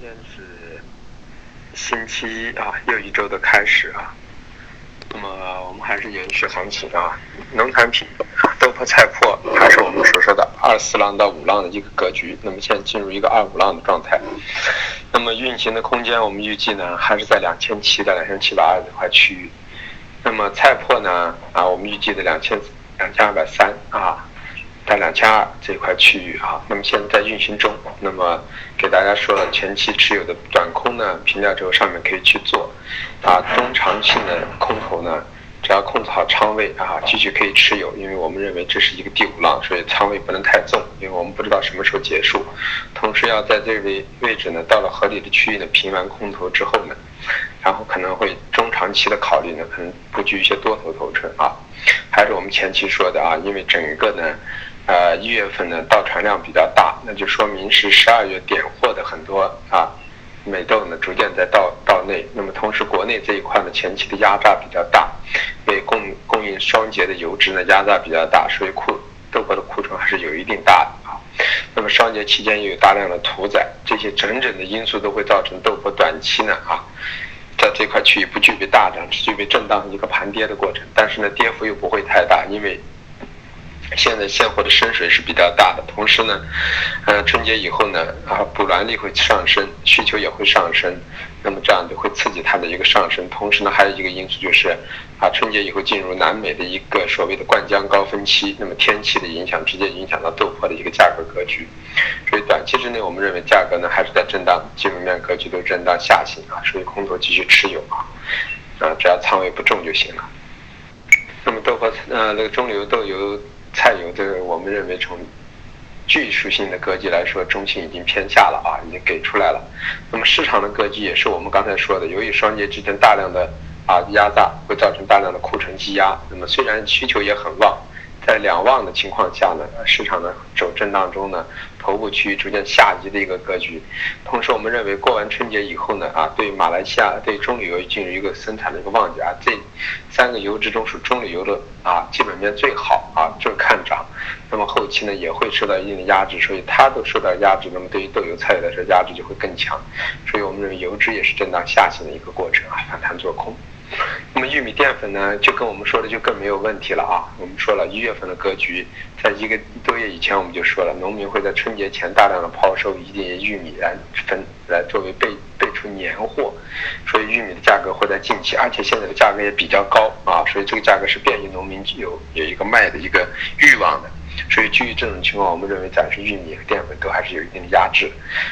今天是星期一啊，又一周的开始啊。那么我们还是延续行情啊，农产品豆粕菜粕还是我们所说的二四浪到五浪的一个格局。那么现在进入一个二五浪的状态。那么运行的空间我们预计呢，还是在两千七到两千七百二这块区域。那么菜粕呢啊，我们预计的两千两千二百三啊。在两千二这块区域啊，那么现在在运行中。那么给大家说了，前期持有的短空呢，平价轴上面可以去做，啊，中长期的空头呢，只要控制好仓位啊，继续可以持有，因为我们认为这是一个第五浪，所以仓位不能太重，因为我们不知道什么时候结束。同时要在这个位置呢，到了合理的区域呢，平完空头之后呢，然后可能会中长期的考虑呢，可能布局一些多头头寸啊，还是我们前期说的啊，因为整个呢。呃，一月份呢，到船量比较大，那就说明是十二月点货的很多啊，美豆呢逐渐在到到内。那么同时，国内这一块呢，前期的压榨比较大，为供供应双节的油脂呢压榨比较大，所以库豆粕的库存还是有一定大的啊。那么双节期间又有大量的屠宰，这些整整的因素都会造成豆粕短期呢啊，在这块区域不具备大涨，只具备震荡一个盘跌的过程。但是呢，跌幅又不会太大，因为。现在现货的深水是比较大的，同时呢，呃，春节以后呢，啊，补栏率会上升，需求也会上升，那么这样就会刺激它的一个上升。同时呢，还有一个因素就是，啊，春节以后进入南美的一个所谓的灌浆高峰期，那么天气的影响直接影响到豆粕的一个价格格局，所以短期之内，我们认为价格呢还是在震荡，基本面格局都震荡下行啊，所以空头继续持有啊，啊，只要仓位不重就行了。那么豆粕，呃，那个中流豆油。菜油这个，我们认为从技术性的格局来说，中性已经偏下了啊，已经给出来了。那么市场的格局也是我们刚才说的，由于双节之间大量的啊压榨，会造成大量的库存积压。那么虽然需求也很旺。在两旺的情况下呢，市场呢走震荡中呢，头部区域逐渐下移的一个格局。同时，我们认为过完春节以后呢，啊，对马来西亚对中旅游进入一个生产的一个旺季啊，这三个油脂中属中旅游的啊，基本面最好啊，就是看涨。那么后期呢也会受到一定的压制，所以它都受到压制，那么对于豆油菜油来说压制就会更强。所以我们认为油脂也是震荡下行的一个过程啊，反弹做空。那么玉米淀粉呢，就跟我们说的就更没有问题了啊。我们说了一月份的格局，在一个多月以前我们就说了，农民会在春节前大量的抛售一定玉米来分来作为备备出年货，所以玉米的价格会在近期，而且现在的价格也比较高啊，所以这个价格是便于农民有有一个卖的一个欲望的。所以基于这种情况，我们认为暂时玉米和淀粉都还是有一定的压制，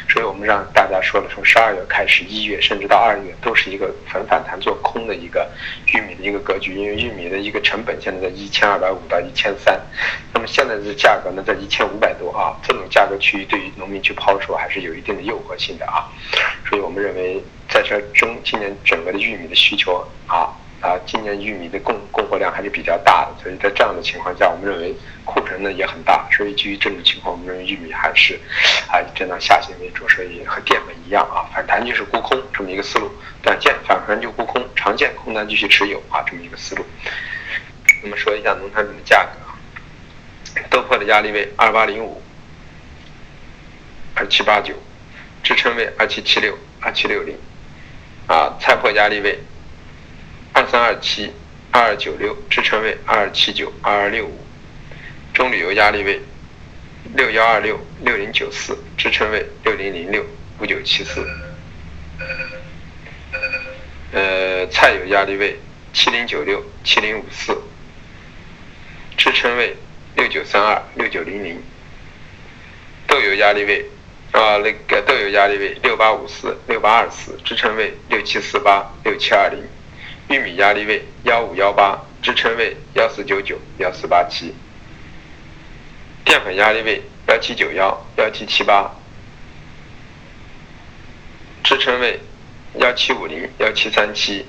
所以我们让大家说了，从十二月开始，一月甚至到二月都是一个反反弹做空的一个玉米的一个格局，因为玉米的一个成本现在在一千二百五到一千三，那么现在的价格呢在一千五百多啊，这种价格区域对于农民去抛售还是有一定的诱惑性的啊，所以我们认为在这中今年整个的玉米的需求啊。啊，今年玉米的供供货量还是比较大的，所以在这样的情况下，我们认为库存呢也很大，所以基于这种情况，我们认为玉米还是啊以震荡下行为主，所以和淀粉一样啊，反弹就是沽空这么一个思路，短线反弹就沽空，长线空单继续持有啊这么一个思路。那么说一下农产品的价格，豆粕的压力位二八零五、二七八九，支撑位二七七六、二七六零，啊，菜粕压力位。三二七二二九六支撑位二二七九二二六五，中旅游压力位六幺二六六零九四支撑位六零零六五九七四，呃，菜油压力位七零九六七零五四。支撑位六九三二六九零零，豆油压力位啊那个豆油压力位六八五四六八二四支撑位六七四八六七二零。玉米压力位幺五幺八，支撑位幺四九九幺四八七。淀粉压力位幺七九幺幺七七八，支撑位幺七五零幺七三七。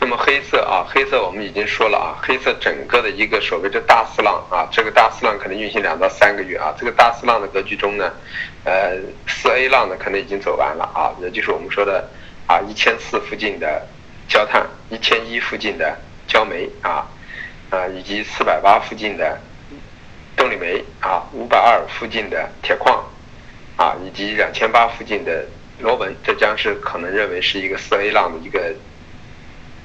那么黑色啊，黑色我们已经说了啊，黑色整个的一个所谓的大四浪啊，这个大四浪可能运行两到三个月啊，这个大四浪的格局中呢，呃，四 A 浪呢可能已经走完了啊，也就是我们说的。啊，一千四附近的焦炭，一千一附近的焦煤啊，啊，以及四百八附近的动力煤啊，五百二附近的铁矿，啊，以及两千八附近的螺纹，这将是可能认为是一个四 A 浪的一个。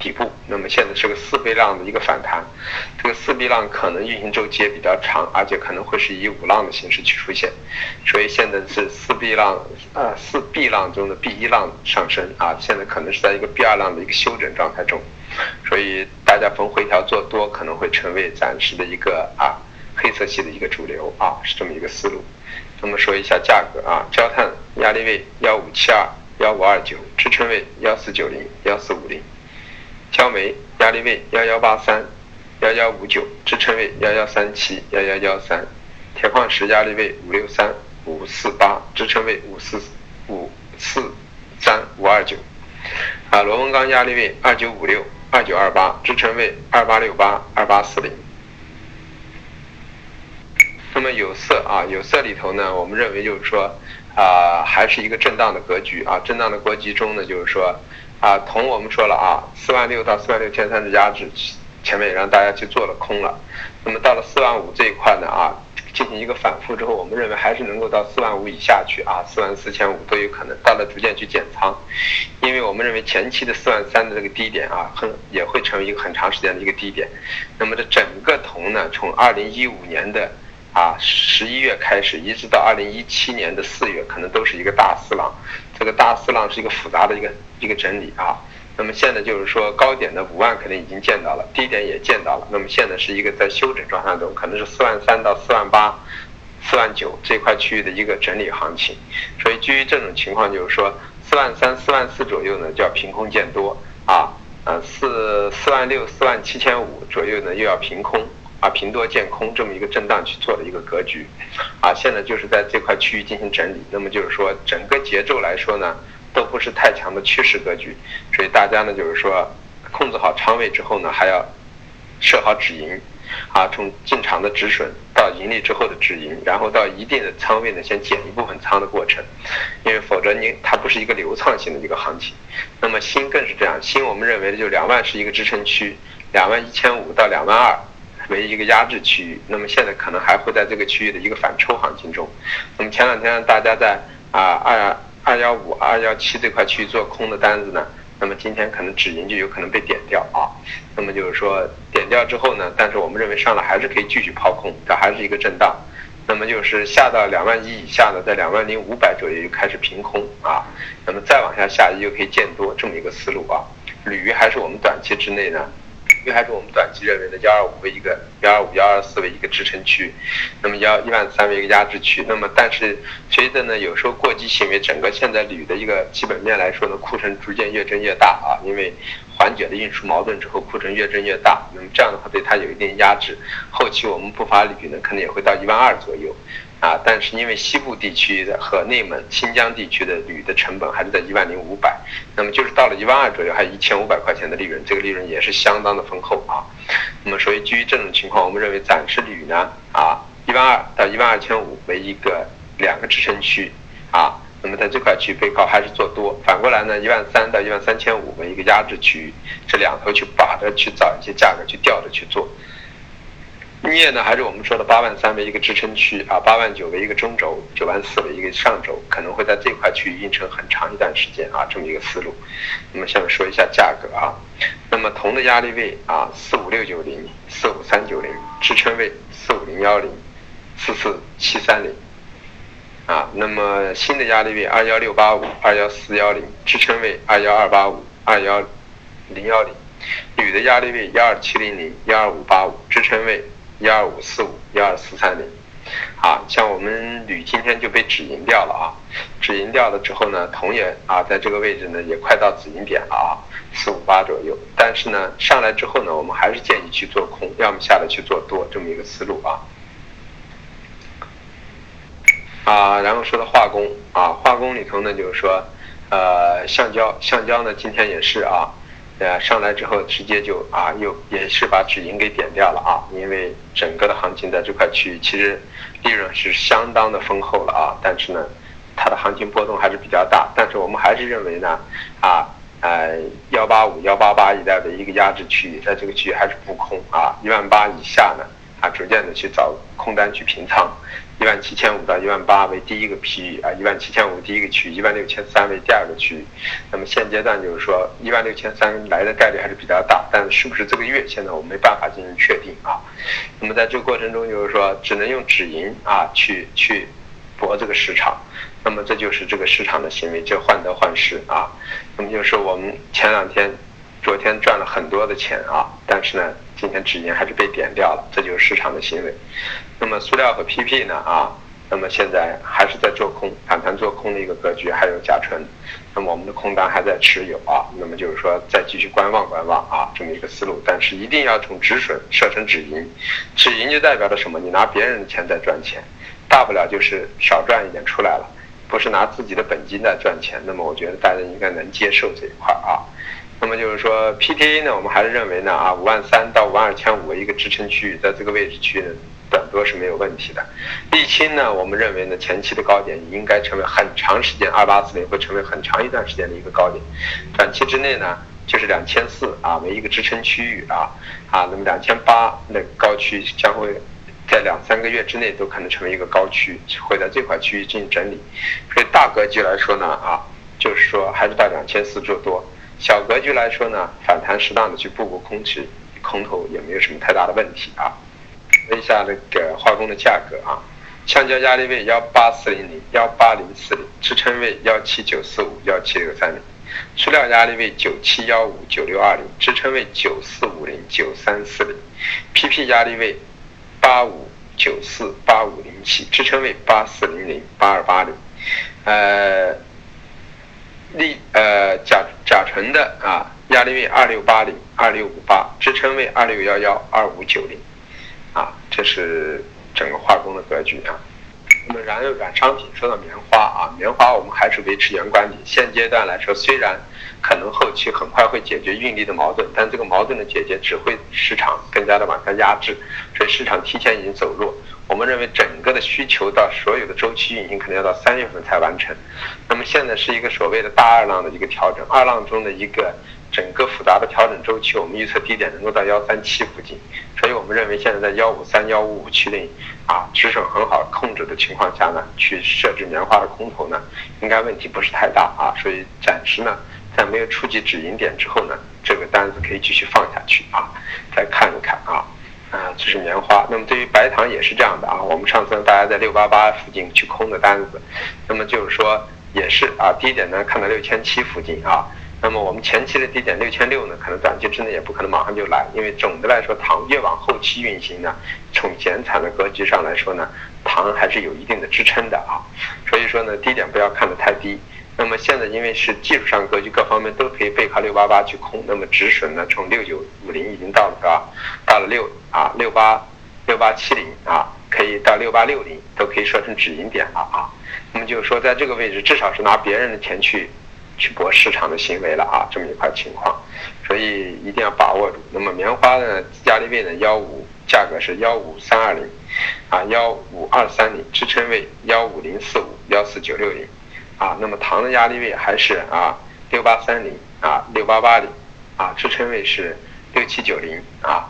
底部，那么现在是个四倍浪的一个反弹，这个四倍浪可能运行周期也比较长，而且可能会是以五浪的形式去出现，所以现在是四倍浪，呃，四 B 浪中的 B 一浪上升啊，现在可能是在一个 B 二浪的一个休整状态中，所以大家逢回调做多可能会成为暂时的一个啊黑色系的一个主流啊，是这么一个思路。那么说一下价格啊，焦炭压力位幺五七二幺五二九，支撑位幺四九零幺四五零。焦煤压力位幺幺八三幺幺五九，支撑位幺幺三七幺幺幺三。铁矿石压力位五六三五四八，支撑位五四五四三五二九。啊，螺纹钢压力位二九五六二九二八，支撑位二八六八二八四零。那么有色啊，有色里头呢，我们认为就是说啊，还是一个震荡的格局啊，震荡的格局中呢，就是说。啊，铜我们说了啊，四万六到四万六千三的压制，前面也让大家去做了空了。那么到了四万五这一块呢啊，进行一个反复之后，我们认为还是能够到四万五以下去啊，四万四千五都有可能。到了逐渐去减仓，因为我们认为前期的四万三的这个低点啊，很也会成为一个很长时间的一个低点。那么这整个铜呢，从二零一五年的啊十一月开始，一直到二零一七年的四月，可能都是一个大四浪。这个大四浪是一个复杂的一个一个整理啊，那么现在就是说高点的五万肯定已经见到了，低点也见到了，那么现在是一个在休整状态中，可能是四万三到四万八、四万九这块区域的一个整理行情，所以基于这种情况，就是说四万三、四万四左右呢就要凭空见多啊，呃四四万六、四万七千五左右呢又要凭空。啊，平多见空这么一个震荡去做的一个格局，啊，现在就是在这块区域进行整理。那么就是说，整个节奏来说呢，都不是太强的趋势格局，所以大家呢就是说，控制好仓位之后呢，还要设好止盈，啊，从进场的止损到盈利之后的止盈，然后到一定的仓位呢，先减一部分仓的过程，因为否则你它不是一个流畅性的一个行情。那么锌更是这样，锌我们认为的就两万是一个支撑区，两万一千五到两万二。为一个压制区域，那么现在可能还会在这个区域的一个反抽行情中。那么前两天大家在啊二二幺五二幺七这块区域做空的单子呢，那么今天可能止盈就有可能被点掉啊。那么就是说点掉之后呢，但是我们认为上来还是可以继续抛空，这还是一个震荡。那么就是下到两万一以下呢，在两万零五百左右就开始平空啊。那么再往下下又可以见多这么一个思路啊。铝还是我们短期之内呢。因为还是我们短期认为的幺二五为一个幺二五幺二四为一个支撑区，那么幺一万三为一个压制区。那么但是随着呢有时候过激行为，整个现在铝的一个基本面来说呢，库存逐渐越增越大啊，因为缓解了运输矛盾之后，库存越增越大。那么这样的话对它有一定压制，后期我们不乏铝呢，可能也会到一万二左右。啊，但是因为西部地区的和内蒙、新疆地区的铝的成本还是在一万零五百，那么就是到了一万二左右，还有一千五百块钱的利润，这个利润也是相当的丰厚啊。那么所以基于这种情况，我们认为暂时铝呢，啊，一万二到一万二千五为一个两个支撑区，啊，那么在这块区域背靠还是做多，反过来呢，一万三到一万三千五为一个压制区域，这两头去把着去找一些价格去吊着去做。镍呢，还是我们说的八万三为一个支撑区啊，八万九为一个中轴，九万四为一个上轴，可能会在这块区域运成很长一段时间啊，这么一个思路。那么下面说一下价格啊，那么铜的压力位啊，四五六九零，四五三九零，支撑位四五零幺零，四四七三零，啊，那么新的压力位二幺六八五，二幺四幺零，支撑位二幺二八五，二幺零幺零，铝的压力位幺二七零零，幺二五八五，支撑位。幺二五四五幺二四三零，啊，像我们铝今天就被止盈掉了啊，止盈掉了之后呢，铜也啊在这个位置呢也快到止盈点了啊，四五八左右。但是呢上来之后呢，我们还是建议去做空，要么下来去做多这么一个思路啊。啊，然后说到化工啊，化工里头呢就是说，呃，橡胶，橡胶呢今天也是啊。呃，上来之后直接就啊，又也是把止盈给点掉了啊，因为整个的行情在这块区域其实利润是相当的丰厚了啊，但是呢，它的行情波动还是比较大，但是我们还是认为呢，啊，呃，幺八五幺八八一带的一个压制区域，在这个区域还是不空啊，一万八以下呢，啊，逐渐的去找空单去平仓。一万七千五到一万八为第一个区域啊，一万七千五第一个区域，一万六千三为第二个区域。那么现阶段就是说一万六千三来的概率还是比较大，但是不是这个月，现在我没办法进行确定啊。那么在这个过程中，就是说只能用止盈啊去去博这个市场。那么这就是这个市场的行为，就患得患失啊。那么就是我们前两天、昨天赚了很多的钱啊，但是呢，今天止盈还是被点掉了，这就是市场的行为。那么塑料和 PP 呢啊，那么现在还是在做空，反弹做空的一个格局，还有甲醇，那么我们的空单还在持有啊。那么就是说再继续观望观望啊，这么一个思路，但是一定要从止损设成止盈，止盈就代表着什么？你拿别人的钱在赚钱，大不了就是少赚一点出来了。不是拿自己的本金在赚钱，那么我觉得大家应该能接受这一块啊。那么就是说，PTA 呢，我们还是认为呢啊，五万三到五万二千五一个支撑区域，在这个位置区，短多是没有问题的。沥青呢，我们认为呢，前期的高点应该成为很长时间，二八四零会成为很长一段时间的一个高点。短期之内呢，就是两千四啊为一个支撑区域啊啊，那么两千八那高区将会。在两三个月之内都可能成为一个高区，会在这块区域进行整理。所以大格局来说呢，啊，就是说还是到两千四做多；小格局来说呢，反弹适当的去布布空区，空头也没有什么太大的问题啊。说一下那个化工的价格啊，橡胶压力位幺八四零零、幺八零四零，支撑位幺七九四五、幺七六三零；塑料压力位九七幺五、九六二零，支撑位九四五零、九三四零；PP 压力位。八五九四八五零七支撑位八四零零八二八零，呃，力呃甲甲醇的啊压力位二六八零二六五八支撑位二六幺幺二五九零，啊，这是整个化工的格局啊。那么燃油软商品说到棉花啊，棉花我们还是维持原观点。现阶段来说，虽然可能后期很快会解决运力的矛盾，但这个矛盾的解决只会市场更加的往下压制，所以市场提前已经走弱。我们认为整个的需求到所有的周期运行可能要到三月份才完成。那么现在是一个所谓的大二浪的一个调整，二浪中的一个。整个复杂的调整周期，我们预测低点能够到幺三七附近，所以我们认为现在在幺五三、幺五五区内，啊，止损很好控制的情况下呢，去设置棉花的空头呢，应该问题不是太大啊，所以暂时呢，在没有触及止盈点之后呢，这个单子可以继续放下去啊，再看一看啊，啊，这是棉花。那么对于白糖也是这样的啊，我们上次大家在六八八附近去空的单子，那么就是说也是啊，低点呢看到六千七附近啊。那么我们前期的低点六千六呢，可能短期之内也不可能马上就来，因为总的来说，糖越往后期运行呢，从减产的格局上来说呢，糖还是有一定的支撑的啊。所以说呢，低点不要看得太低。那么现在因为是技术上格局各方面都可以背靠六八八去空，那么止损呢，从六九五零已经到了是吧？到了六啊六八六八七零啊，可以到六八六零都可以设成止盈点了啊。那么就是说，在这个位置至少是拿别人的钱去。去博市场的行为了啊，这么一块情况，所以一定要把握住。那么棉花呢，压力位呢幺五，价格是幺五三二零，啊幺五二三零，支撑位幺五零四五幺四九六零，啊那么糖的压力位还是啊六八三零啊六八八零，啊支撑位是六七九零啊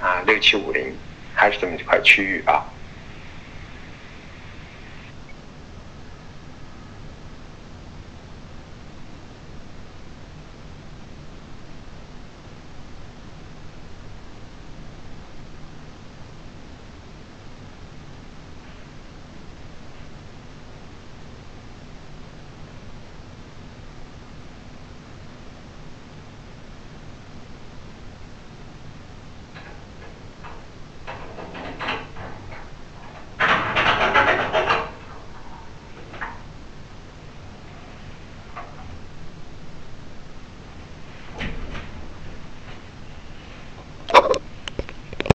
啊六七五零，还是这么一块区域啊。